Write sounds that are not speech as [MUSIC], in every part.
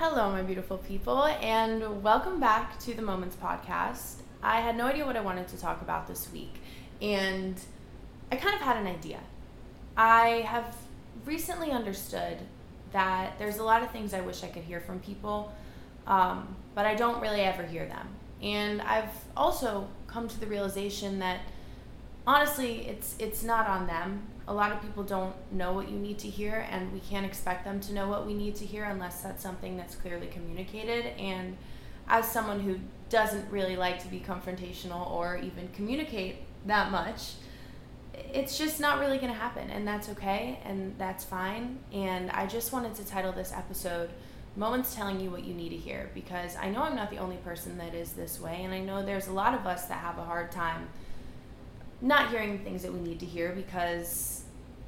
Hello, my beautiful people, and welcome back to the Moments Podcast. I had no idea what I wanted to talk about this week, and I kind of had an idea. I have recently understood that there's a lot of things I wish I could hear from people, um, but I don't really ever hear them. And I've also come to the realization that honestly, it's it's not on them. A lot of people don't know what you need to hear, and we can't expect them to know what we need to hear unless that's something that's clearly communicated. And as someone who doesn't really like to be confrontational or even communicate that much, it's just not really going to happen, and that's okay, and that's fine. And I just wanted to title this episode Moments Telling You What You Need to Hear because I know I'm not the only person that is this way, and I know there's a lot of us that have a hard time not hearing things that we need to hear because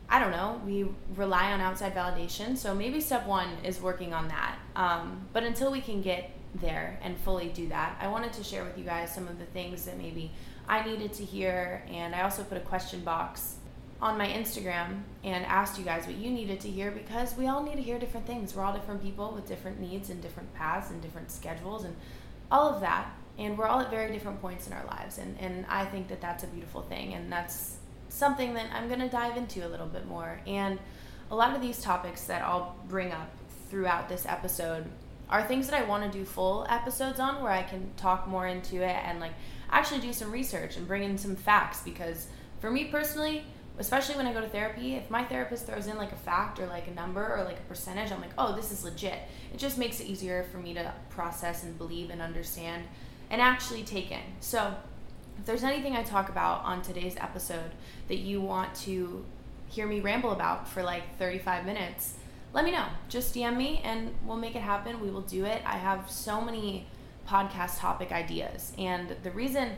I don't know, we rely on outside validation. So maybe step one is working on that. Um, but until we can get there and fully do that, I wanted to share with you guys some of the things that maybe I needed to hear. And I also put a question box on my Instagram and asked you guys what you needed to hear because we all need to hear different things. We're all different people with different needs and different paths and different schedules and all of that and we're all at very different points in our lives and, and i think that that's a beautiful thing and that's something that i'm going to dive into a little bit more and a lot of these topics that i'll bring up throughout this episode are things that i want to do full episodes on where i can talk more into it and like actually do some research and bring in some facts because for me personally especially when I go to therapy, if my therapist throws in like a fact or like a number or like a percentage, I'm like, oh, this is legit. It just makes it easier for me to process and believe and understand and actually take in. So, if there's anything I talk about on today's episode that you want to hear me ramble about for like 35 minutes, let me know. Just DM me and we'll make it happen. We will do it. I have so many podcast topic ideas. And the reason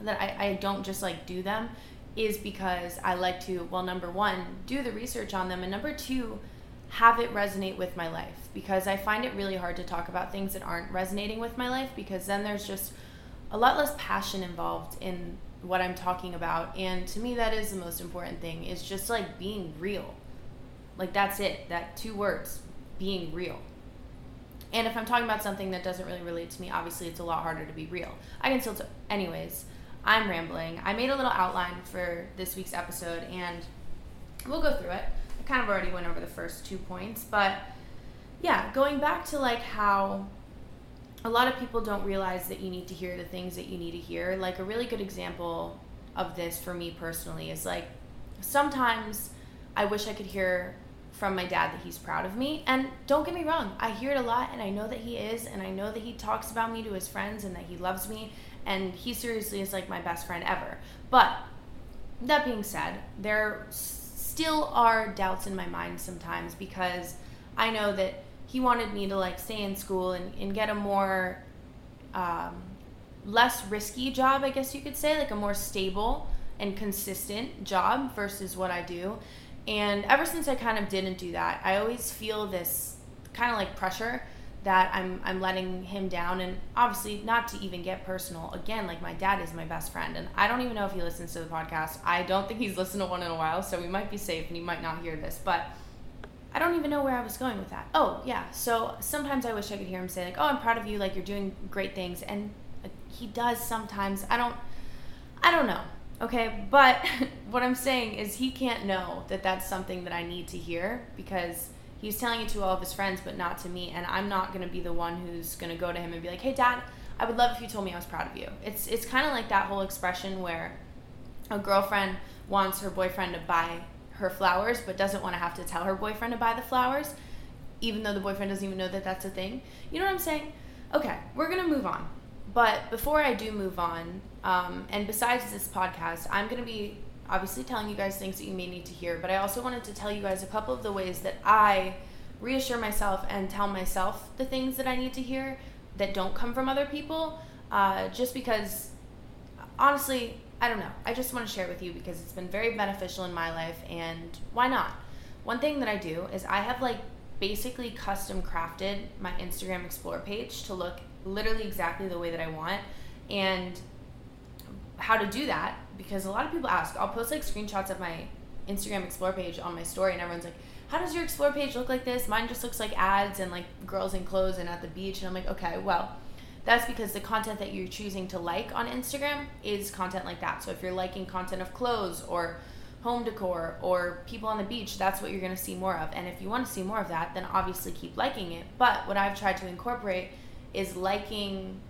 that I, I don't just like do them is because I like to, well, number one, do the research on them, and number two, have it resonate with my life because I find it really hard to talk about things that aren't resonating with my life because then there's just a lot less passion involved in what I'm talking about. And to me, that is the most important thing is just like being real. Like, that's it. That two words being real. And if I'm talking about something that doesn't really relate to me, obviously it's a lot harder to be real. I can still, t- anyways, I'm rambling. I made a little outline for this week's episode and we'll go through it I kind of already went over the first two points, but yeah, going back to like how a lot of people don't realize that you need to hear the things that you need to hear. Like a really good example of this for me personally is like sometimes I wish I could hear from my dad that he's proud of me. And don't get me wrong, I hear it a lot and I know that he is and I know that he talks about me to his friends and that he loves me and he seriously is like my best friend ever. But that being said, there still are doubts in my mind sometimes because I know that he wanted me to like stay in school and, and get a more um, less risky job, I guess you could say, like a more stable and consistent job versus what I do. And ever since I kind of didn't do that, I always feel this kind of like pressure that I'm I'm letting him down. And obviously not to even get personal again like my dad is my best friend. And I don't even know if he listens to the podcast. I don't think he's listened to one in a while so we might be safe and he might not hear this. But I don't even know where I was going with that. Oh yeah. So sometimes I wish I could hear him say like oh I'm proud of you like you're doing great things. And he does sometimes. I don't I don't know okay? But [LAUGHS] what I'm saying is he can't know that that's something that I need to hear because he's telling it to all of his friends, but not to me. And I'm not going to be the one who's going to go to him and be like, "Hey, Dad, I would love if you told me I was proud of you." It's it's kind of like that whole expression where a girlfriend wants her boyfriend to buy her flowers, but doesn't want to have to tell her boyfriend to buy the flowers, even though the boyfriend doesn't even know that that's a thing. You know what I'm saying? Okay, we're gonna move on. But before I do move on, um, and besides this podcast, I'm gonna be obviously telling you guys things that you may need to hear, but I also wanted to tell you guys a couple of the ways that I reassure myself and tell myself the things that I need to hear that don't come from other people. Uh, just because, honestly, I don't know. I just want to share it with you because it's been very beneficial in my life, and why not? One thing that I do is I have like basically custom crafted my Instagram Explore page to look literally exactly the way that I want. And how to do that because a lot of people ask. I'll post like screenshots of my Instagram Explore page on my story, and everyone's like, how does your explore page look like this? Mine just looks like ads and like girls in clothes and at the beach. And I'm like, okay, well, that's because the content that you're choosing to like on Instagram is content like that. So if you're liking content of clothes or home decor or people on the beach, that's what you're going to see more of. And if you want to see more of that, then obviously keep liking it. But what I've tried to incorporate is liking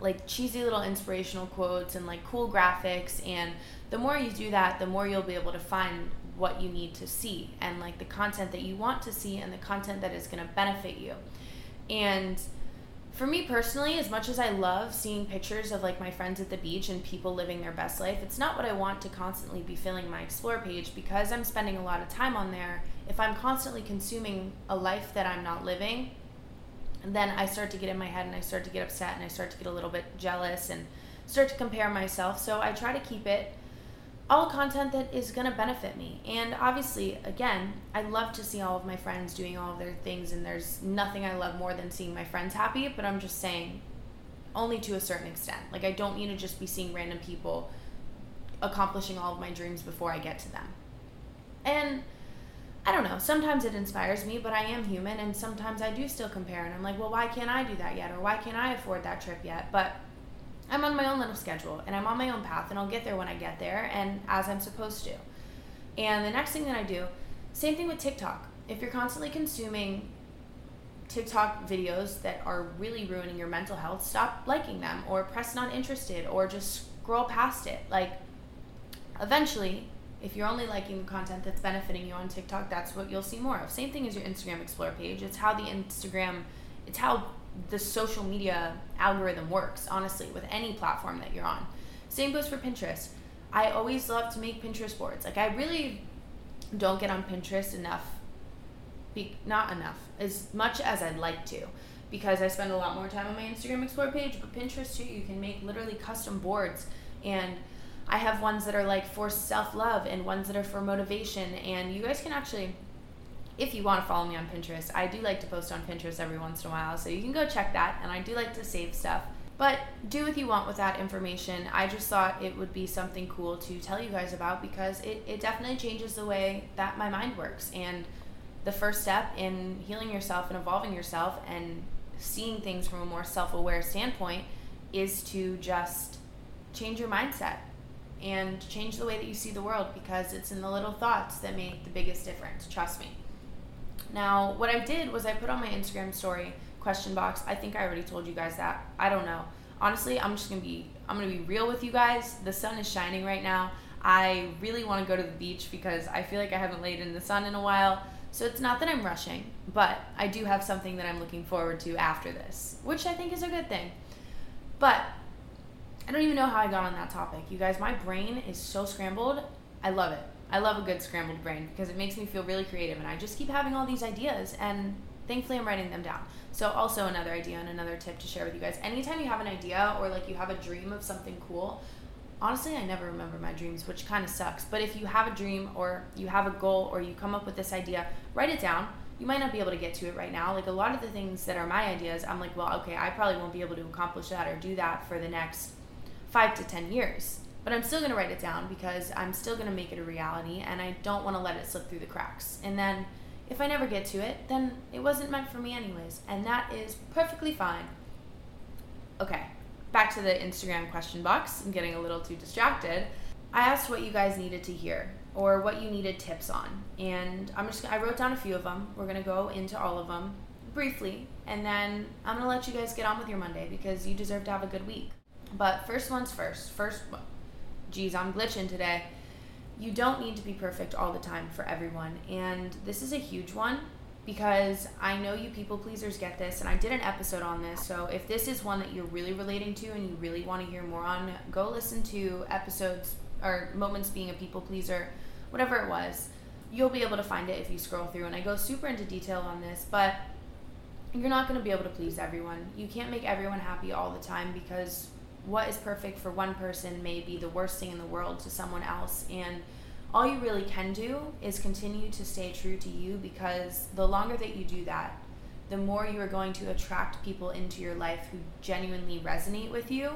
like cheesy little inspirational quotes and like cool graphics and the more you do that, the more you'll be able to find what you need to see and like the content that you want to see and the content that is going to benefit you. And for me personally, as much as I love seeing pictures of like my friends at the beach and people living their best life, it's not what I want to constantly be filling my explore page because I'm spending a lot of time on there. If I'm constantly consuming a life that I'm not living, then I start to get in my head and I start to get upset and I start to get a little bit jealous and start to compare myself. So I try to keep it all content that is going to benefit me. And obviously, again, I love to see all of my friends doing all of their things, and there's nothing I love more than seeing my friends happy, but I'm just saying, only to a certain extent. Like, I don't need to just be seeing random people accomplishing all of my dreams before I get to them. And I don't know, sometimes it inspires me, but I am human, and sometimes I do still compare, and I'm like, well, why can't I do that yet? Or why can't I afford that trip yet? But I'm on my own little schedule and I'm on my own path and I'll get there when I get there and as I'm supposed to. And the next thing that I do, same thing with TikTok. If you're constantly consuming TikTok videos that are really ruining your mental health, stop liking them or press not interested or just scroll past it. Like, eventually, if you're only liking content that's benefiting you on TikTok, that's what you'll see more of. Same thing as your Instagram Explore page. It's how the Instagram, it's how the social media algorithm works, honestly, with any platform that you're on. Same goes for Pinterest. I always love to make Pinterest boards. Like, I really don't get on Pinterest enough, be, not enough, as much as I'd like to, because I spend a lot more time on my Instagram Explore page. But Pinterest, too, you can make literally custom boards. And I have ones that are like for self love and ones that are for motivation. And you guys can actually if you want to follow me on Pinterest, I do like to post on Pinterest every once in a while, so you can go check that. And I do like to save stuff. But do what you want with that information. I just thought it would be something cool to tell you guys about because it, it definitely changes the way that my mind works. And the first step in healing yourself and evolving yourself and seeing things from a more self aware standpoint is to just change your mindset and change the way that you see the world because it's in the little thoughts that make the biggest difference. Trust me. Now, what I did was I put on my Instagram story question box. I think I already told you guys that. I don't know. Honestly, I'm just going to be I'm going to be real with you guys. The sun is shining right now. I really want to go to the beach because I feel like I haven't laid in the sun in a while. So it's not that I'm rushing, but I do have something that I'm looking forward to after this, which I think is a good thing. But I don't even know how I got on that topic. You guys, my brain is so scrambled. I love it. I love a good scrambled brain because it makes me feel really creative and I just keep having all these ideas and thankfully I'm writing them down. So also another idea and another tip to share with you guys. Anytime you have an idea or like you have a dream of something cool, honestly I never remember my dreams, which kind of sucks. But if you have a dream or you have a goal or you come up with this idea, write it down. You might not be able to get to it right now. Like a lot of the things that are my ideas, I'm like, well, okay, I probably won't be able to accomplish that or do that for the next 5 to 10 years but I'm still going to write it down because I'm still going to make it a reality and I don't want to let it slip through the cracks. And then if I never get to it, then it wasn't meant for me anyways, and that is perfectly fine. Okay, back to the Instagram question box. I'm getting a little too distracted. I asked what you guys needed to hear or what you needed tips on, and I'm just I wrote down a few of them. We're going to go into all of them briefly, and then I'm going to let you guys get on with your Monday because you deserve to have a good week. But first one's first. First geez, I'm glitching today. You don't need to be perfect all the time for everyone. And this is a huge one because I know you people pleasers get this, and I did an episode on this. So if this is one that you're really relating to and you really want to hear more on, go listen to episodes or moments being a people pleaser, whatever it was. You'll be able to find it if you scroll through. And I go super into detail on this, but you're not going to be able to please everyone. You can't make everyone happy all the time because what is perfect for one person may be the worst thing in the world to someone else. And all you really can do is continue to stay true to you because the longer that you do that, the more you are going to attract people into your life who genuinely resonate with you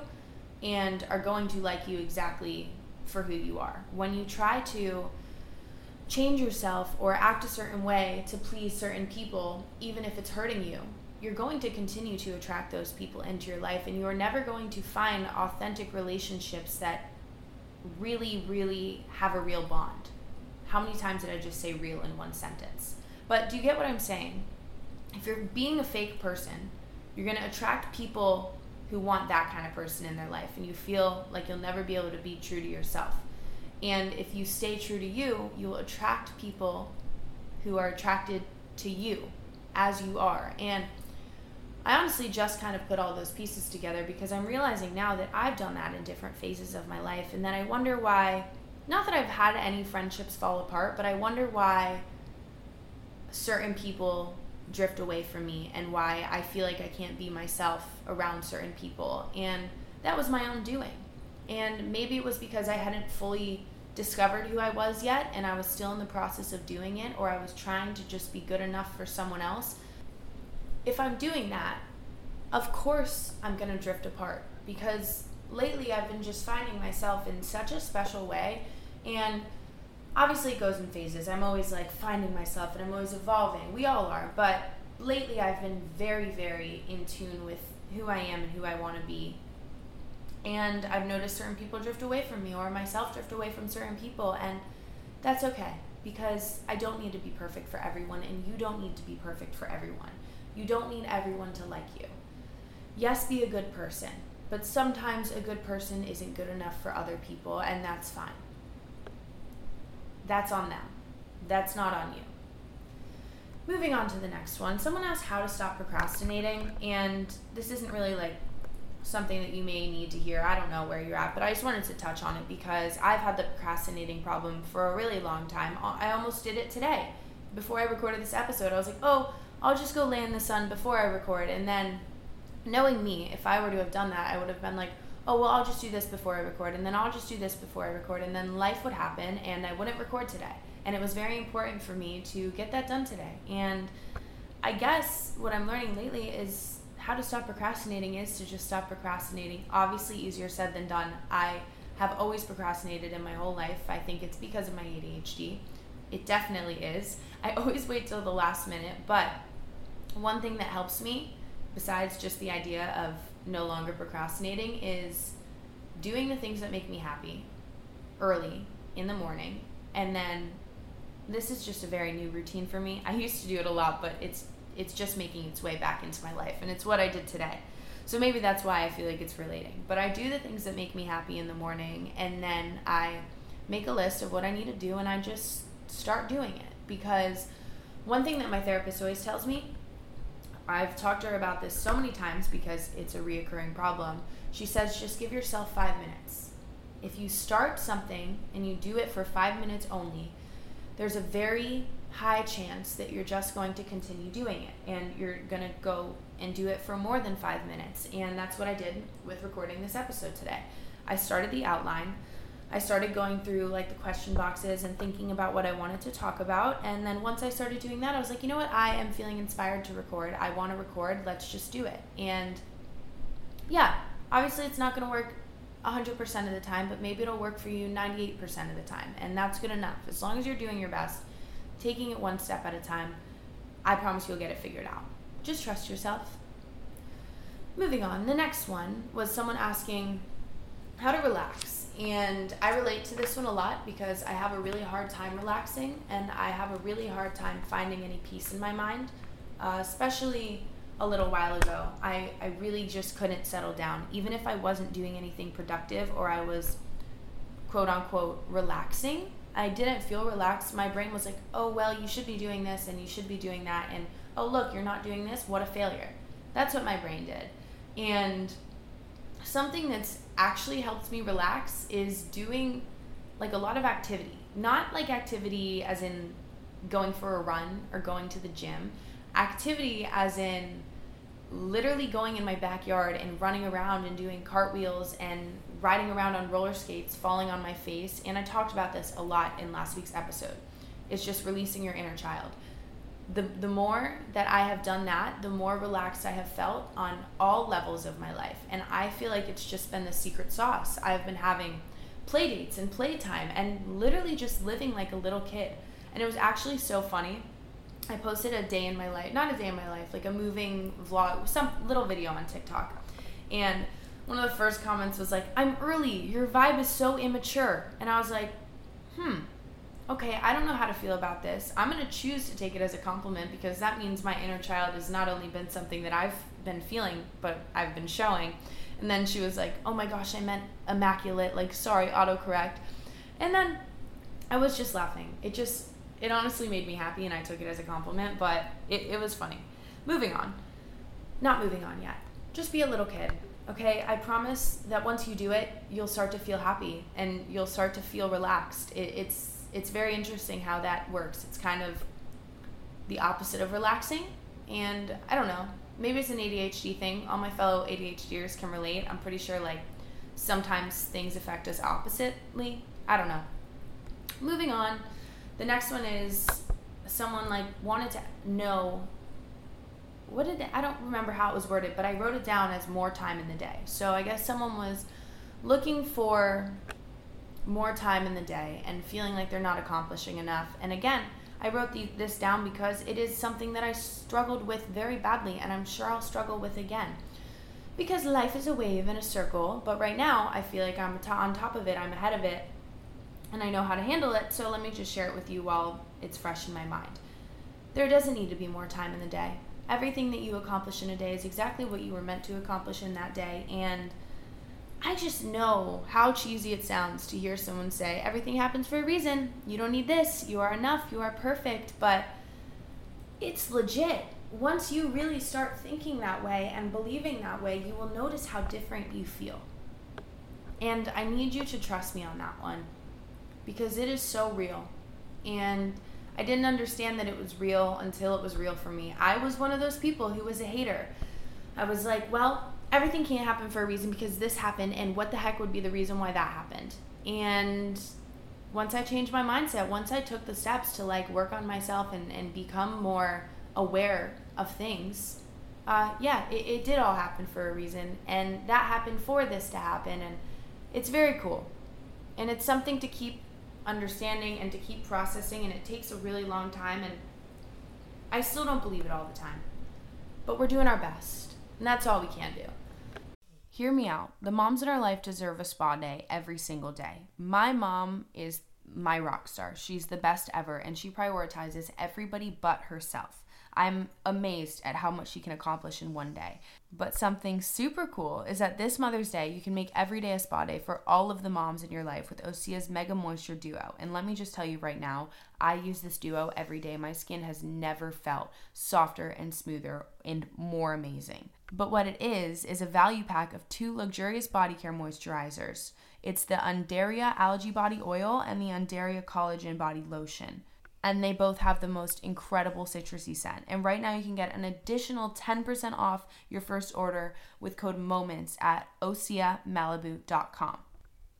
and are going to like you exactly for who you are. When you try to change yourself or act a certain way to please certain people, even if it's hurting you, you're going to continue to attract those people into your life and you're never going to find authentic relationships that really, really have a real bond. How many times did I just say real in one sentence? But do you get what I'm saying? If you're being a fake person, you're going to attract people who want that kind of person in their life and you feel like you'll never be able to be true to yourself. And if you stay true to you, you'll attract people who are attracted to you as you are. And I honestly just kind of put all those pieces together because I'm realizing now that I've done that in different phases of my life. And then I wonder why, not that I've had any friendships fall apart, but I wonder why certain people drift away from me and why I feel like I can't be myself around certain people. And that was my own doing. And maybe it was because I hadn't fully discovered who I was yet and I was still in the process of doing it, or I was trying to just be good enough for someone else. If I'm doing that, of course I'm going to drift apart because lately I've been just finding myself in such a special way. And obviously it goes in phases. I'm always like finding myself and I'm always evolving. We all are. But lately I've been very, very in tune with who I am and who I want to be and I've noticed certain people drift away from me or myself drift away from certain people and that's okay because I don't need to be perfect for everyone and you don't need to be perfect for everyone. You don't need everyone to like you. Yes, be a good person, but sometimes a good person isn't good enough for other people and that's fine. That's on them. That's not on you. Moving on to the next one. Someone asked how to stop procrastinating and this isn't really like something that you may need to hear. I don't know where you're at, but I just wanted to touch on it because I've had the procrastinating problem for a really long time. I almost did it today. Before I recorded this episode, I was like, oh, I'll just go lay in the sun before I record. And then, knowing me, if I were to have done that, I would have been like, oh, well, I'll just do this before I record. And then I'll just do this before I record. And then life would happen and I wouldn't record today. And it was very important for me to get that done today. And I guess what I'm learning lately is how to stop procrastinating is to just stop procrastinating. Obviously, easier said than done. I have always procrastinated in my whole life. I think it's because of my ADHD. It definitely is. I always wait till the last minute, but one thing that helps me, besides just the idea of no longer procrastinating, is doing the things that make me happy early in the morning. And then this is just a very new routine for me. I used to do it a lot, but it's it's just making its way back into my life and it's what I did today. So maybe that's why I feel like it's relating. But I do the things that make me happy in the morning and then I make a list of what I need to do and I just start doing it because one thing that my therapist always tells me I've talked to her about this so many times because it's a reoccurring problem. She says just give yourself five minutes. If you start something and you do it for five minutes only, there's a very high chance that you're just going to continue doing it and you're going to go and do it for more than five minutes. And that's what I did with recording this episode today. I started the outline. I started going through like the question boxes and thinking about what I wanted to talk about. And then once I started doing that, I was like, you know what? I am feeling inspired to record. I want to record. Let's just do it. And yeah, obviously it's not going to work 100% of the time, but maybe it'll work for you 98% of the time. And that's good enough. As long as you're doing your best taking it one step at a time, I promise you'll get it figured out. Just trust yourself. Moving on, the next one was someone asking how to relax. And I relate to this one a lot because I have a really hard time relaxing and I have a really hard time finding any peace in my mind, uh, especially a little while ago. I, I really just couldn't settle down. Even if I wasn't doing anything productive or I was quote unquote relaxing, I didn't feel relaxed. My brain was like, oh, well, you should be doing this and you should be doing that. And oh, look, you're not doing this. What a failure. That's what my brain did. And something that's actually helped me relax is doing like a lot of activity. Not like activity as in going for a run or going to the gym, activity as in literally going in my backyard and running around and doing cartwheels and riding around on roller skates, falling on my face. And I talked about this a lot in last week's episode. It's just releasing your inner child. The, the more that I have done that, the more relaxed I have felt on all levels of my life. And I feel like it's just been the secret sauce. I've been having play dates and playtime and literally just living like a little kid. And it was actually so funny. I posted a day in my life, not a day in my life, like a moving vlog, some little video on TikTok. And one of the first comments was like, I'm early. Your vibe is so immature. And I was like, hmm, okay, I don't know how to feel about this. I'm going to choose to take it as a compliment because that means my inner child has not only been something that I've been feeling, but I've been showing. And then she was like, oh my gosh, I meant immaculate. Like, sorry, autocorrect. And then I was just laughing. It just, it honestly made me happy and I took it as a compliment, but it, it was funny. Moving on. Not moving on yet. Just be a little kid. Okay, I promise that once you do it, you'll start to feel happy and you'll start to feel relaxed. It, it's it's very interesting how that works. It's kind of the opposite of relaxing, and I don't know. Maybe it's an ADHD thing. All my fellow ADHDers can relate. I'm pretty sure like sometimes things affect us oppositely. I don't know. Moving on, the next one is someone like wanted to know what did I don't remember how it was worded, but I wrote it down as more time in the day. So I guess someone was looking for more time in the day and feeling like they're not accomplishing enough. And again, I wrote the, this down because it is something that I struggled with very badly, and I'm sure I'll struggle with again. Because life is a wave and a circle, but right now I feel like I'm on top of it, I'm ahead of it, and I know how to handle it, so let me just share it with you while it's fresh in my mind. There doesn't need to be more time in the day everything that you accomplish in a day is exactly what you were meant to accomplish in that day. And I just know how cheesy it sounds to hear someone say, everything happens for a reason. You don't need this. You are enough. You are perfect. But it's legit. Once you really start thinking that way and believing that way, you will notice how different you feel. And I need you to trust me on that one because it is so real. And I didn't understand that it was real until it was real for me. I was one of those people who was a hater. I was like, well, everything can't happen for a reason because this happened, and what the heck would be the reason why that happened? And once I changed my mindset, once I took the steps to like work on myself and, and become more aware of things, uh, yeah, it, it did all happen for a reason. And that happened for this to happen. And it's very cool. And it's something to keep understanding and to keep processing, and it takes a really long time. And I still don't believe it all the time, but we're doing our best, and that's all we can do. Hear me out. The moms in our life deserve a spa day every single day. My mom is my rock star. She's the best ever, and she prioritizes everybody but herself. I'm amazed at how much she can accomplish in one day. But something super cool is that this Mother's Day, you can make every day a spa day for all of the moms in your life with Osea's Mega Moisture Duo. And let me just tell you right now, I use this duo every day. My skin has never felt softer and smoother and more amazing. But what it is, is a value pack of two luxurious body care moisturizers. It's the Undaria Algae Body Oil and the Undaria Collagen Body Lotion and they both have the most incredible citrusy scent. And right now you can get an additional 10% off your first order with code MOMENTS at oseamalibu.com.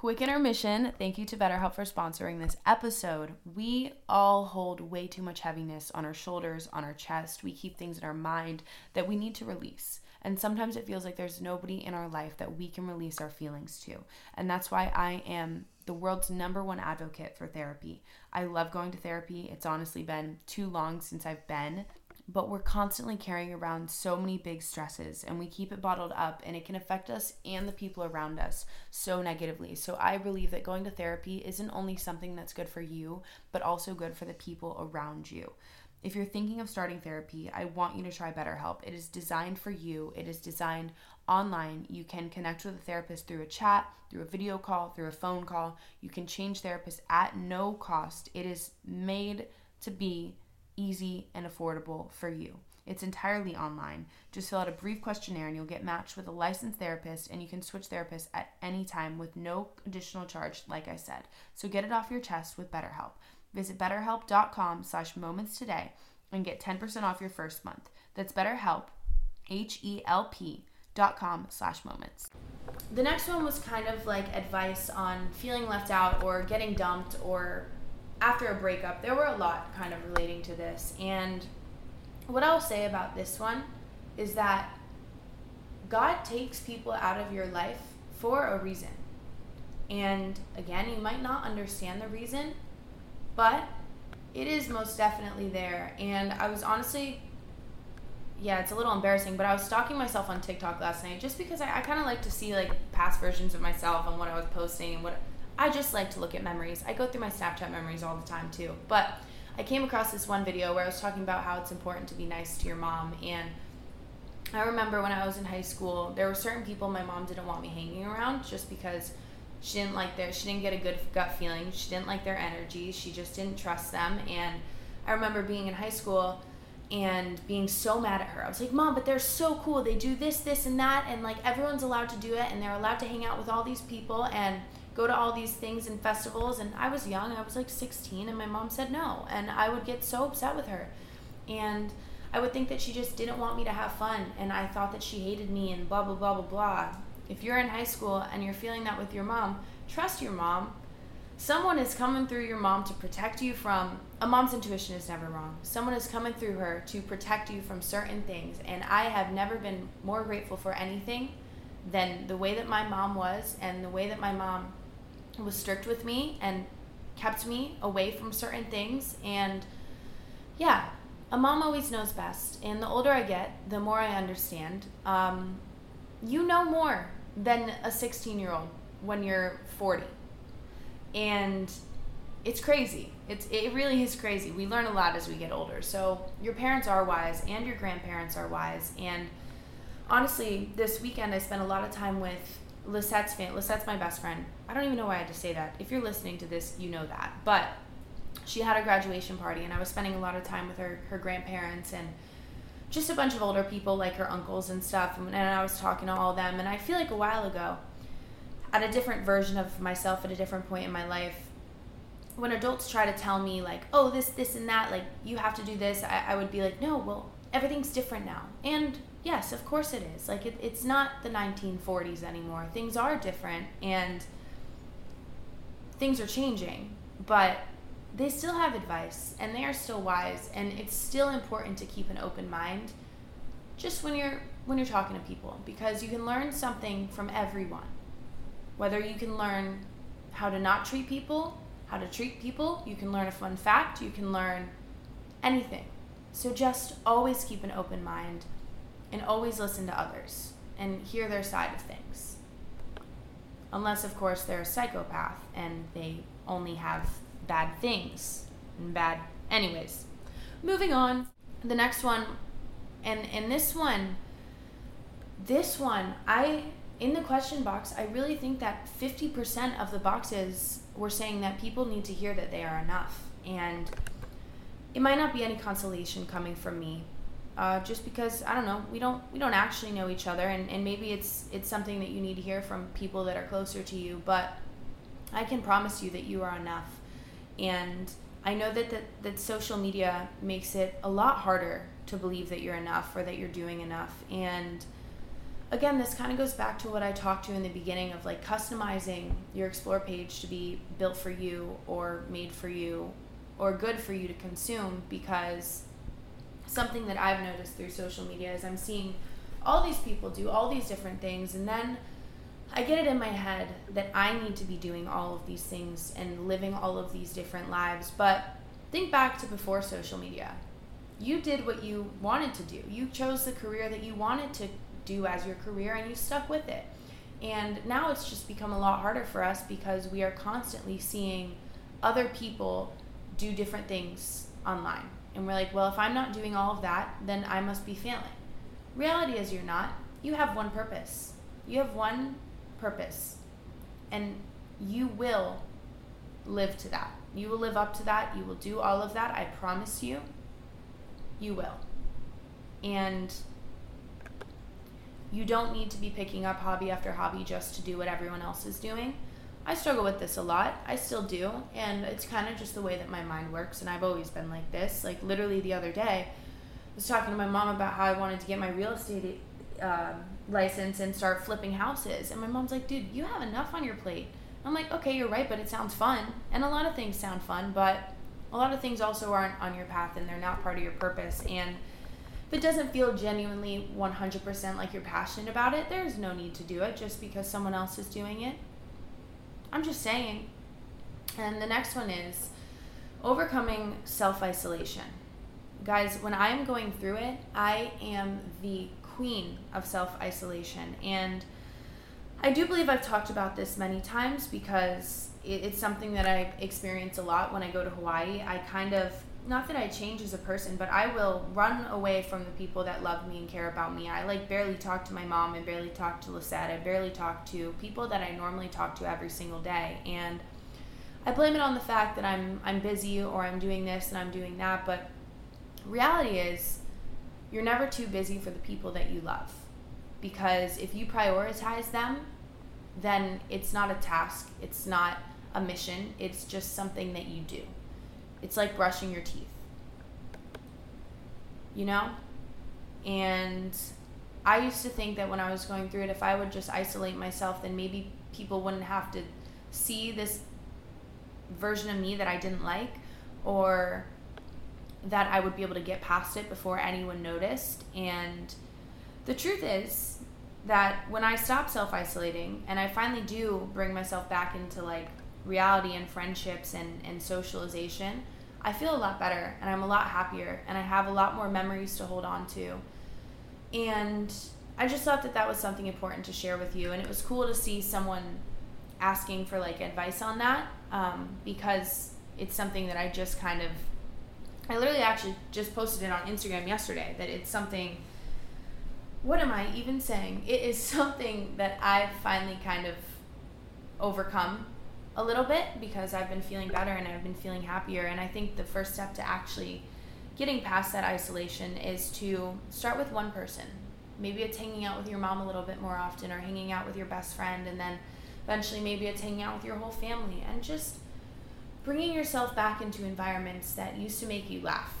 Quick intermission. Thank you to BetterHelp for sponsoring this episode. We all hold way too much heaviness on our shoulders, on our chest. We keep things in our mind that we need to release. And sometimes it feels like there's nobody in our life that we can release our feelings to. And that's why I am the world's number one advocate for therapy. I love going to therapy. It's honestly been too long since I've been but we're constantly carrying around so many big stresses and we keep it bottled up and it can affect us and the people around us so negatively. So I believe that going to therapy isn't only something that's good for you, but also good for the people around you. If you're thinking of starting therapy, I want you to try BetterHelp. It is designed for you. It is designed online. You can connect with a therapist through a chat, through a video call, through a phone call. You can change therapists at no cost. It is made to be easy, and affordable for you. It's entirely online. Just fill out a brief questionnaire and you'll get matched with a licensed therapist and you can switch therapists at any time with no additional charge, like I said. So get it off your chest with BetterHelp. Visit betterhelp.com slash moments today and get 10% off your first month. That's BetterHelp, H-E-L-P dot com slash moments. The next one was kind of like advice on feeling left out or getting dumped or after a breakup. There were a lot kind of relating to this. And what I'll say about this one is that God takes people out of your life for a reason. And again, you might not understand the reason, but it is most definitely there. And I was honestly, yeah, it's a little embarrassing, but I was stalking myself on TikTok last night just because I, I kind of like to see like past versions of myself and what I was posting and what I just like to look at memories. I go through my Snapchat memories all the time too. But I came across this one video where I was talking about how it's important to be nice to your mom and I remember when I was in high school, there were certain people my mom didn't want me hanging around just because she didn't like their she didn't get a good gut feeling. She didn't like their energy. She just didn't trust them and I remember being in high school and being so mad at her. I was like, "Mom, but they're so cool. They do this, this and that and like everyone's allowed to do it and they're allowed to hang out with all these people and go to all these things and festivals." And I was young. I was like 16 and my mom said no, and I would get so upset with her. And I would think that she just didn't want me to have fun and I thought that she hated me and blah, blah, blah, blah, blah. If you're in high school and you're feeling that with your mom, trust your mom. Someone is coming through your mom to protect you from, a mom's intuition is never wrong. Someone is coming through her to protect you from certain things. And I have never been more grateful for anything than the way that my mom was and the way that my mom was strict with me and kept me away from certain things. And yeah, a mom always knows best, and the older I get, the more I understand. Um, you know more than a 16 year old when you're 40. And it's crazy. It's it really is crazy. We learn a lot as we get older. So your parents are wise and your grandparents are wise. And honestly, this weekend I spent a lot of time with Lisette's fan. Lisette's my best friend. I don't even know why I had to say that. If you're listening to this, you know that. But she had a graduation party and I was spending a lot of time with her her grandparents and just a bunch of older people like her uncles and stuff and, and I was talking to all of them and I feel like a while ago at a different version of myself at a different point in my life when adults try to tell me like oh this this and that like you have to do this I, I would be like no well everything's different now and yes of course it is. Like it, it's not the 1940s anymore. Things are different and things are changing but they still have advice and they are still wise and it's still important to keep an open mind just when you're when you're talking to people because you can learn something from everyone. Whether you can learn how to not treat people how to treat people you can learn a fun fact you can learn anything. So just always keep an open mind and always listen to others and hear their side of things. Unless of course they're a psychopath and they only have bad things and bad anyways. Moving on the next one and and this one this one i in the question box i really think that 50% of the boxes were saying that people need to hear that they are enough. And it might not be any consolation coming from me uh, just because i don't know we don't we don't actually know each other and, and maybe it's it's something that you need to hear from people that are closer to you but i can promise you that you are enough and I know that, that that social media makes it a lot harder to believe that you're enough or that you're doing enough. And again, this kind of goes back to what I talked to in the beginning of like customizing your explore page to be built for you or made for you or good for you to consume because something that I've noticed through social media is I'm seeing all these people do all these different things and then I get it in my head that I need to be doing all of these things and living all of these different lives. But think back to before social media. You did what you wanted to do. You chose the career that you wanted to do as your career and you stuck with it. And now it's just become a lot harder for us because we are constantly seeing other people do different things online. And we're like, well, if I'm not doing all of that, then I must be failing. Reality is, you're not. You have one purpose. You have one purpose. And you will live to that. You will live up to that. You will do all of that. I promise you. You will. And you don't need to be picking up hobby after hobby just to do what everyone else is doing. I struggle with this a lot. I still do. And it's kind of just the way that my mind works. And I've always been like this. Like, literally, the other day, I was talking to my mom about how I wanted to get my real estate uh, license and start flipping houses. And my mom's like, dude, you have enough on your plate. I'm like, okay, you're right, but it sounds fun. And a lot of things sound fun, but a lot of things also aren't on your path and they're not part of your purpose. And if it doesn't feel genuinely 100% like you're passionate about it, there's no need to do it just because someone else is doing it. I'm just saying. And the next one is overcoming self isolation. Guys, when I'm going through it, I am the queen of self isolation. And I do believe I've talked about this many times because it's something that I experience a lot when I go to Hawaii. I kind of, not that I change as a person, but I will run away from the people that love me and care about me. I like barely talk to my mom and barely talk to Lisette. I barely talk to people that I normally talk to every single day. And I blame it on the fact that I'm I'm busy or I'm doing this and I'm doing that, but reality is you're never too busy for the people that you love. Because if you prioritize them, then it's not a task, it's not a mission, it's just something that you do. It's like brushing your teeth. You know? And I used to think that when I was going through it, if I would just isolate myself, then maybe people wouldn't have to see this version of me that I didn't like or that I would be able to get past it before anyone noticed. And the truth is that when I stop self isolating and I finally do bring myself back into like reality and friendships and, and socialization, I feel a lot better and I'm a lot happier and I have a lot more memories to hold on to. And I just thought that that was something important to share with you. And it was cool to see someone asking for like advice on that um, because it's something that I just kind of I literally actually just posted it on Instagram yesterday that it's something. What am I even saying? It is [LAUGHS] something that I've finally kind of overcome a little bit because I've been feeling better and I've been feeling happier. And I think the first step to actually getting past that isolation is to start with one person. Maybe it's hanging out with your mom a little bit more often or hanging out with your best friend. And then eventually, maybe it's hanging out with your whole family and just bringing yourself back into environments that used to make you laugh.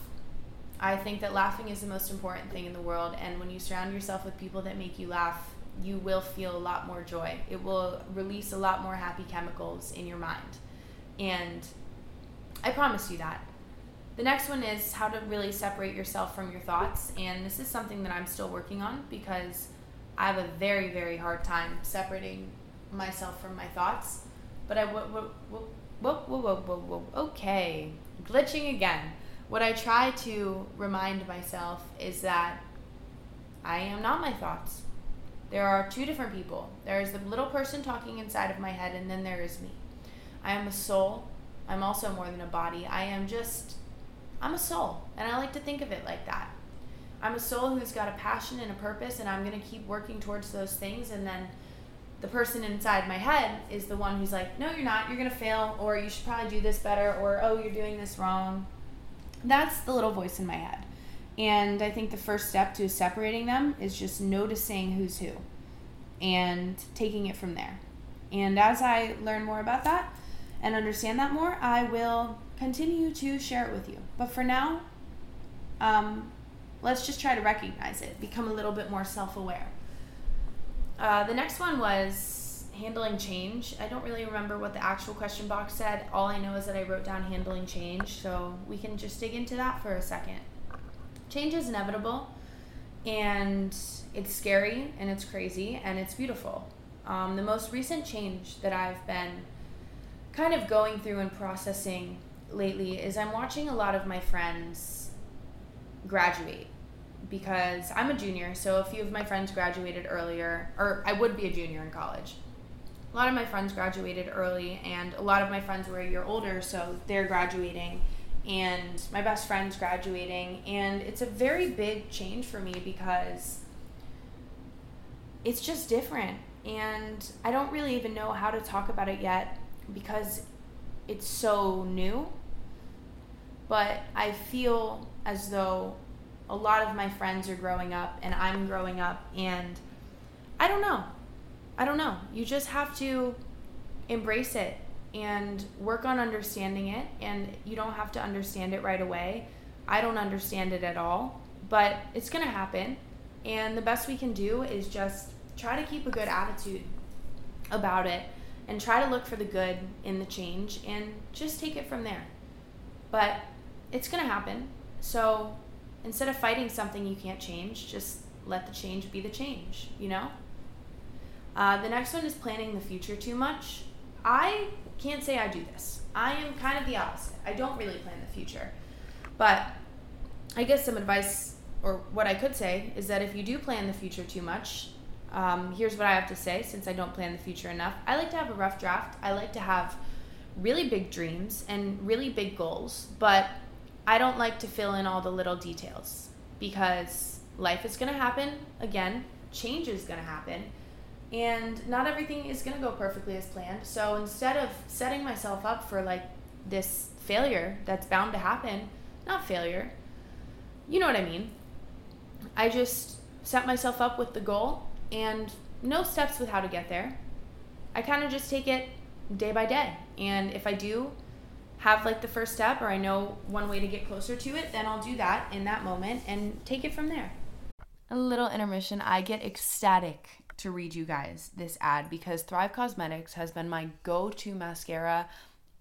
I think that laughing is the most important thing in the world, and when you surround yourself with people that make you laugh, you will feel a lot more joy. It will release a lot more happy chemicals in your mind. And I promise you that. The next one is how to really separate yourself from your thoughts, and this is something that I'm still working on because I have a very, very hard time separating myself from my thoughts. But I w- w- w- whoa, whoa, whoa, whoa, whoa. Okay, glitching again. What I try to remind myself is that I am not my thoughts. There are two different people. There is the little person talking inside of my head, and then there is me. I am a soul. I'm also more than a body. I am just, I'm a soul, and I like to think of it like that. I'm a soul who's got a passion and a purpose, and I'm going to keep working towards those things, and then the person inside my head is the one who's like, no, you're not, you're gonna fail, or you should probably do this better, or oh, you're doing this wrong. That's the little voice in my head. And I think the first step to separating them is just noticing who's who and taking it from there. And as I learn more about that and understand that more, I will continue to share it with you. But for now, um, let's just try to recognize it, become a little bit more self aware. Uh, the next one was handling change. I don't really remember what the actual question box said. All I know is that I wrote down handling change, so we can just dig into that for a second. Change is inevitable, and it's scary, and it's crazy, and it's beautiful. Um, the most recent change that I've been kind of going through and processing lately is I'm watching a lot of my friends graduate because I'm a junior, so a few of my friends graduated earlier, or I would be a junior in college. A lot of my friends graduated early, and a lot of my friends were a year older, so they're graduating, and my best friend's graduating, and it's a very big change for me because it's just different, and I don't really even know how to talk about it yet because it's so new. But I feel as though a lot of my friends are growing up and I'm growing up and I don't know. I don't know. You just have to embrace it and work on understanding it. And you don't have to understand it right away. I don't understand it at all, but it's going to happen. And the best we can do is just try to keep a good attitude about it and try to look for the good in the change and just take it from there. But it's going to happen. So instead of fighting something you can't change, just let the change be the change, you know? Uh, the next one is planning the future too much. I can't say I do this. I am kind of the opposite. I don't really plan the future. But I guess some advice, or what I could say, is that if you do plan the future too much, um, here's what I have to say since I don't plan the future enough. I like to have a rough draft. I like to have really big dreams and really big goals, but I don't like to fill in all the little details because life is going to happen again, change is going to happen, and not everything is going to go perfectly as planned. So instead of setting myself up for like this failure that's bound to happen, not failure, you know what I mean. I just set myself up with the goal and no steps with how to get there. I kind of just take it day by day. And if I do have like the first step or I know one way to get closer to it, then I'll do that in that moment and take it from there. A little intermission. I get ecstatic to read you guys this ad because Thrive Causemetics has been my go to mascara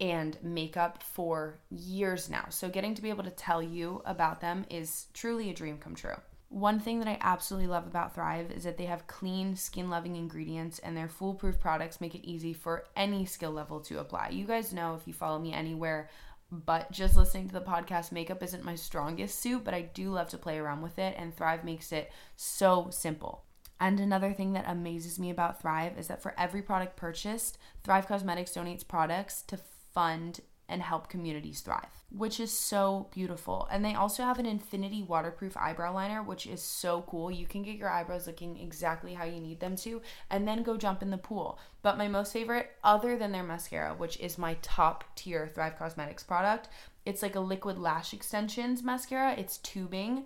and makeup for years now. So getting to be able to tell you about them is truly a dream come true. One thing that I absolutely love about Thrive is that they have clean, skin loving ingredients and their foolproof products make it easy for any skill level to apply. You guys know if you follow me anywhere, but just listening to the podcast, makeup isn't my strongest suit, but I do love to play around with it, and Thrive makes it so simple. And another thing that amazes me about Thrive is that for every product purchased, Thrive Causemetics donates products to fund and help communities thrive, which is so beautiful. And they also have an infinity waterproof eyebrow liner, which is so cool. You can get your eyebrows looking exactly how you need them to, and then go jump in the pool. But my most favorite, other than their mascara, which is my top tier Thrive Causemetics product, it's like a liquid lash extensions mascara. It's tubing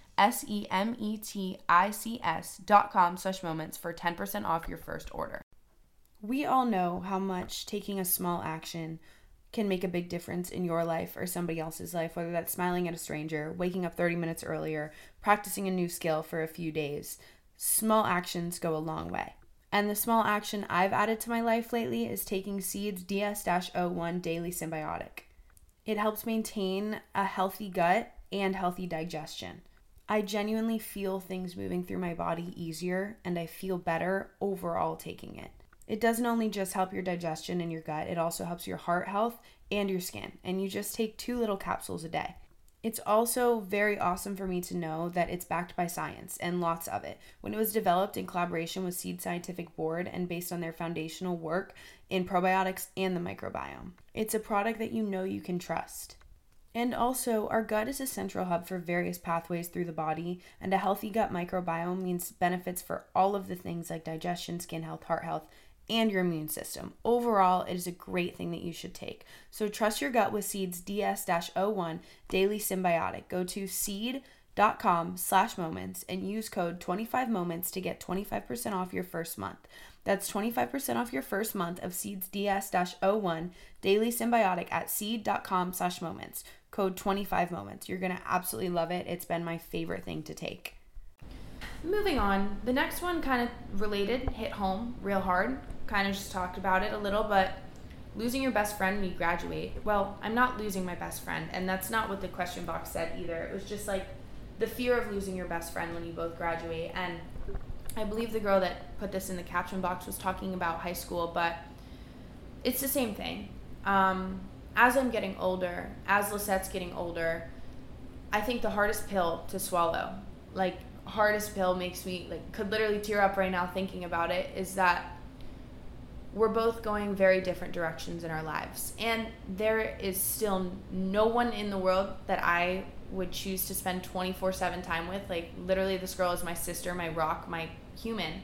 S E M E T I C S dot com slash moments for 10% off your first order. We all know how much taking a small action can make a big difference in your life or somebody else's life, whether that's smiling at a stranger, waking up 30 minutes earlier, practicing a new skill for a few days. Small actions go a long way. And the small action I've added to my life lately is taking Seeds DS 01 Daily Synbiotic. It helps maintain a healthy gut and healthy digestion. I genuinely feel things moving through my body easier and I feel better overall taking it. It doesn't only just help your digestion and your gut, it also helps your heart health and your skin. And you just take two little capsules a day. It's also very awesome for me to know that it's backed by science and lots of it. When it was developed in collaboration with Seed Scientific Board and based on their foundational work in probiotics and the microbiome, it's a product that you know you can trust. And also, our gut is a central hub for various pathways through the body, and a healthy gut microbiome means benefits for all of the things like digestion, skin health, heart health, and your immune system. Overall, it is a great thing that you should take. So trust your gut with Seeds DS-01 Daily Synbiotic. Go to seed.com slash moments and use code 25 moments to get 25% off your first month. That's 25% off your first month of Seeds DS-01 Daily synbiotic at seed.com slash moments code 25 moments. You're to absolutely love it. It's been my favorite thing to take. Moving on, the next one kind of related, hit home real hard. Kind of just talked about it a little, but losing your best friend when you graduate. Well, I'm not losing my best friend, and that's not what the question box said either. It was just like the fear of losing your best friend when you both graduate. And I believe the girl that put this in the caption box was talking about high school, but it's the same thing. Um, as I'm getting older, as Lisette's getting older, I think the hardest pill to swallow, like hardest pill makes me like could literally tear up right now thinking about it is that we're both going very different directions in our lives. And there is still no one in the world that I would choose to spend 24 7 time with. Like, literally, this girl is my sister, my rock, my human.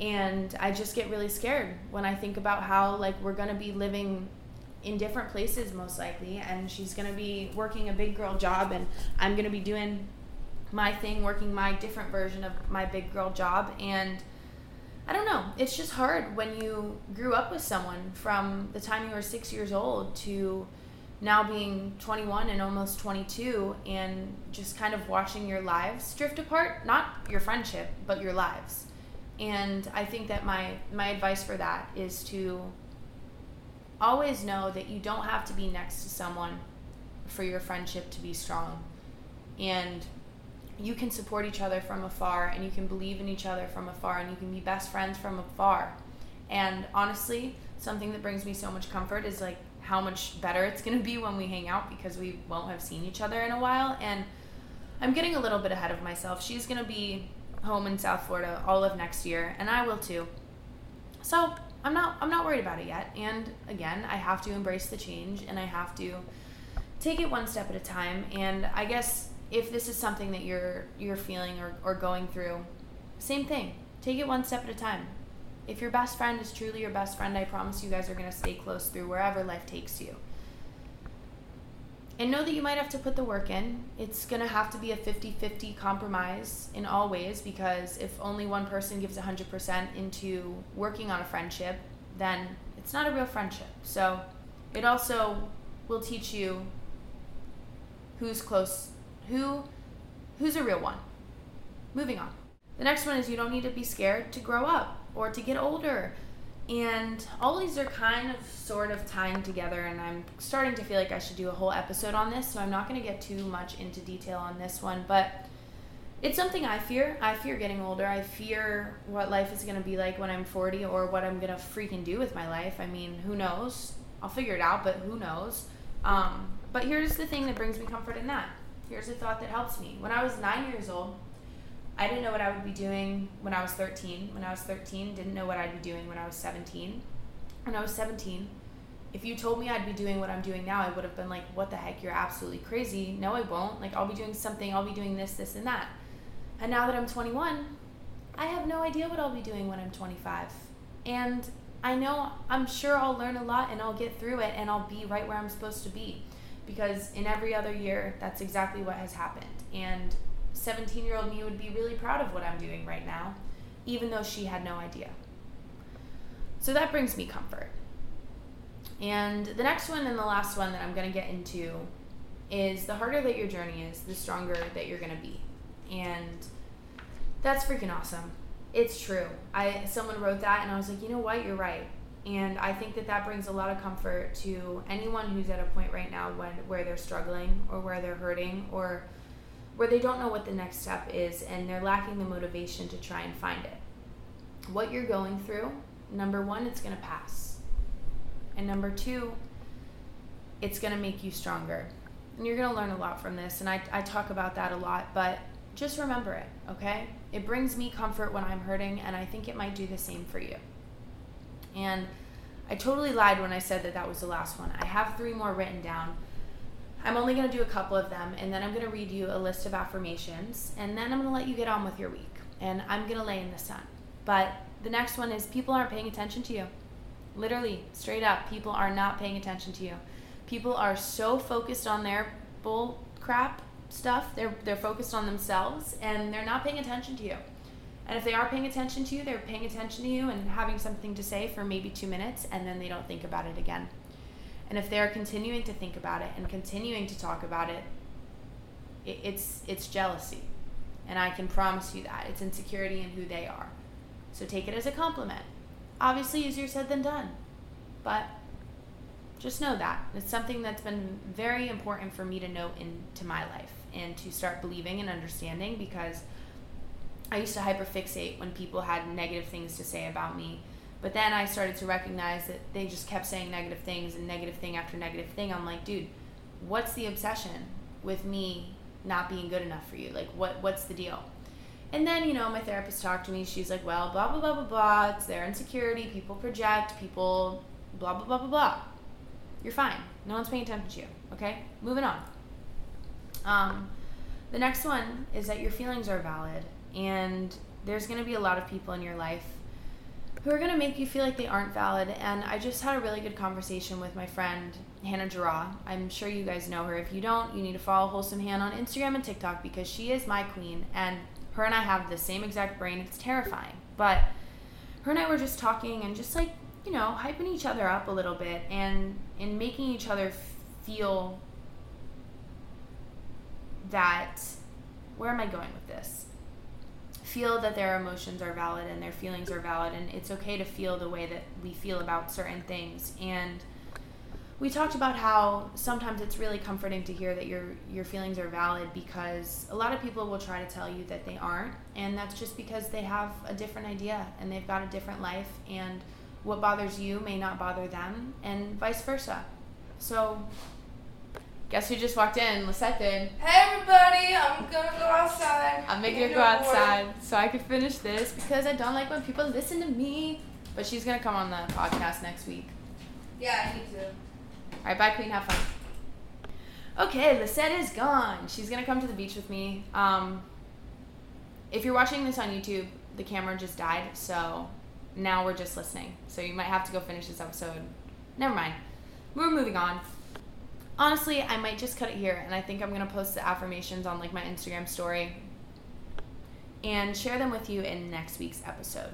And I just get really scared when I think about how, like, we're going to be living in different places, most likely. And she's going to be working a big girl job, and I'm going to be doing my thing, working my different version of my big girl job. And I don't know. It's just hard when you grew up with someone from the time you were six years old to now being 21 and almost 22 and just kind of watching your lives drift apart not your friendship but your lives. And i think that my my advice for that is to always know that you don't have to be next to someone for your friendship to be strong. And you can support each other from afar and you can believe in each other from afar and you can be best friends from afar. And honestly something that brings me so much comfort is like how much better it's going to be when we hang out because we won't have seen each other in a while. And I'm getting a little bit ahead of myself. She's going to be home in South Florida all of next year, and I will too. So I'm not I'm not worried about it yet. And again, I have to embrace the change, and I have to take it one step at a time. And I guess if this is something that you're you're feeling or, or going through, same thing. Take it one step at a time if your best friend is truly your best friend, I promise you guys are going to stay close through wherever life takes you. And know that you might have to put the work in. It's going to have to be a 50 50 compromise in all ways because if only one person gives 100% into working on a friendship, then it's not a real friendship. So it also will teach you who's close, who who's a real one. Moving on. The next one is you don't need to be scared to grow up or to get older. And all these are kind of sort of tying together, and I'm starting to feel like I should do a whole episode on this, so I'm not going to get too much into detail on this one, but it's something I fear. I fear getting older. I fear what life is going to be like when I'm 40 or what I'm going to freaking do with my life. I mean, who knows? I'll figure it out, but who knows? Um, but here's the thing that brings me comfort in that. Here's a thought that helps me. When I was nine years old, I didn't know what I would be doing when I was 13. When I was 13, didn't know what I'd be doing when I was 17. When I was 17, if you told me I'd be doing what I'm doing now, I would have been like, what the heck? You're absolutely crazy. No, I won't. Like, I'll be doing something, I'll be doing this, this, and that. And now that I'm 21, I have no idea what I'll be doing when I'm 25. And I know, I'm sure I'll learn a lot and I'll get through it and I'll be right where I'm supposed to be. Because in every other year, that's exactly what has happened. And 17 year old me would be really proud of what I'm doing right now, even though she had no idea. So that brings me comfort. And the next one and the last one that I'm going to get into is the harder that your journey is, the stronger that you're going to be. And that's freaking awesome. It's true. I someone wrote that and I was like, "You know what? You're right." And I think that that brings a lot of comfort to anyone who's at a point right now when where they're struggling or where they're hurting or where they don't know what the next step is and they're lacking the motivation to try and find it. What you're going through, number one, it's going to pass. And number two, it's going to make you stronger. And you're going to learn a lot from this. And I, I talk about that a lot, but just remember it, okay? It brings me comfort when I'm hurting, and I think it might do the same for you. And I totally lied when I said that that was the last one. I have three more written down I'm only going to do a couple of them, and then I'm going to read you a list of affirmations, and then I'm going to let you get on with your week. And I'm going to lay in the sun. But the next one is people aren't paying attention to you. Literally, straight up, people are not paying attention to you. People are so focused on their bull crap stuff. They're they're focused on themselves and they're not paying attention to you. And if they are paying attention to you, they're paying attention to you and having something to say for maybe 2 minutes and then they don't think about it again. And if they're continuing to think about it and continuing to talk about it, it it's it's jealousy. And I can promise you that. It's insecurity in who they are. So take it as a compliment. Obviously easier said than done. But just know that. It's something that's been very important for me to know into my life and to start believing and understanding because I used to hyperfixate when people had negative things to say about me but then I started to recognize that they just kept saying negative things and negative thing after negative thing. I'm like, dude, what's the obsession with me not being good enough for you? Like, what what's the deal? And then, you know, my therapist talked to me. She's like, well, blah, blah, blah, blah, blah. It's their insecurity. People project. People, blah, blah, blah, blah, blah. You're fine. No one's paying attention to you. Okay? Moving on. Um, the next one is that your feelings are valid. And there's going to be a lot of people in your life who are going to make you feel like they aren't valid. And I just had a really good conversation with my friend, Hannah Jarrah. I'm sure you guys know her. If you don't, you need to follow Wholesome Hannah on Instagram and TikTok because she is my queen. And her and I have the same exact brain. It's terrifying. But her and I were just talking and just like, you know, hyping each other up a little bit and and making each other feel that where am I going with this? Feel that their emotions are valid and their feelings are valid and it's okay to feel the way that we feel about certain things. And we talked about how sometimes it's really comforting to hear that your your feelings are valid because a lot of people will try to tell you that they aren't and that's just because they have a different idea and they've got a different life and what bothers you may not bother them and vice versa. So guess who just walked in lisette did Hey everybody, I'm gonna go outside. i'm making her go outside so i could finish this because i don't like when people listen to me but she's gonna come on the podcast next week Yeah, I need to. All right, bye, Queen. Have fun. Okay, Lisette is gone. She's gonna come to the beach with me. Um, if you're watching this on YouTube, the camera just died, so now we're just listening. So you might have to go finish this episode. Never mind. We're moving on. Honestly, I might just cut it here, and I think I'm gonna post the affirmations on like my Instagram story and share them with you in next week's episode.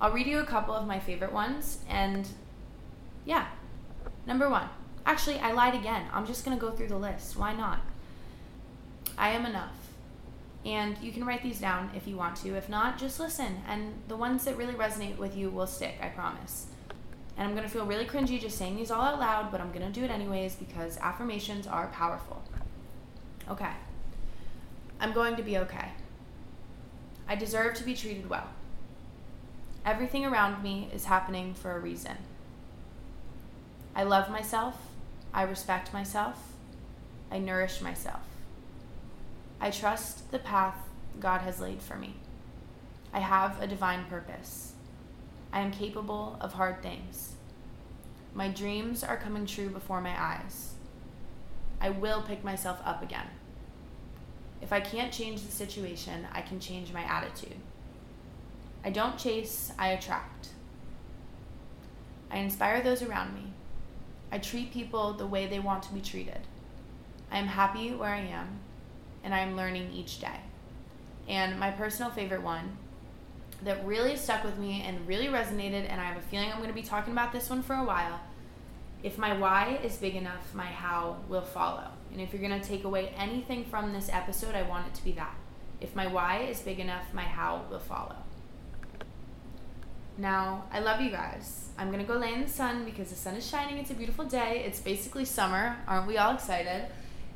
I'll read you a couple of my favorite ones, and yeah, Number one. Actually, I lied again. I'm just to go through the list. Why not? I am enough. And you can write these down if you want to. If not, just listen. And the ones that really resonate with you will stick, I promise. And I'm going to feel really cringy just saying these all out loud, but I'm going to do it anyways because affirmations are powerful. Okay. I'm going to be okay. I deserve to be treated well. Everything around me is happening for a reason. I love myself. I respect myself. I nourish myself. I trust the path God has laid for me. I have a divine purpose. I am capable of hard things. My dreams are coming true before my eyes. I will pick myself up again. If I can't change the situation, I can change my attitude. I don't chase, I attract. I inspire those around me. I treat people the way they want to be treated. I am happy where I am, and I am learning each day. And my personal favorite one that really stuck with me and really resonated, and I have a feeling I'm going to be talking about this one for a while. If my why is big enough, my how will follow. And if you're going to take away anything from this episode, I want it to be that. If my why is big enough, my how will follow. Now, I love you guys. I'm gonna go lay in the sun because the sun is shining. It's a beautiful day. It's basically summer. Aren't we all excited?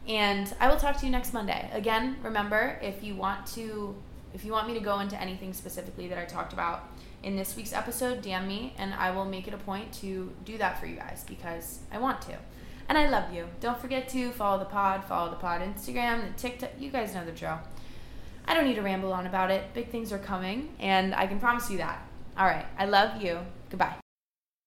And I will talk to you next Monday. Again, remember if you want to if you want me to go into anything specifically that I talked about in this week's episode, DM me and I will make it a point to do that for you guys because I want to. And I love you. Don't forget to follow the pod, follow the pod Instagram, the TikTok. You guys know the drill. I don't need to ramble on about it. Big things are coming, and I can promise you that. All right. I love you. Goodbye.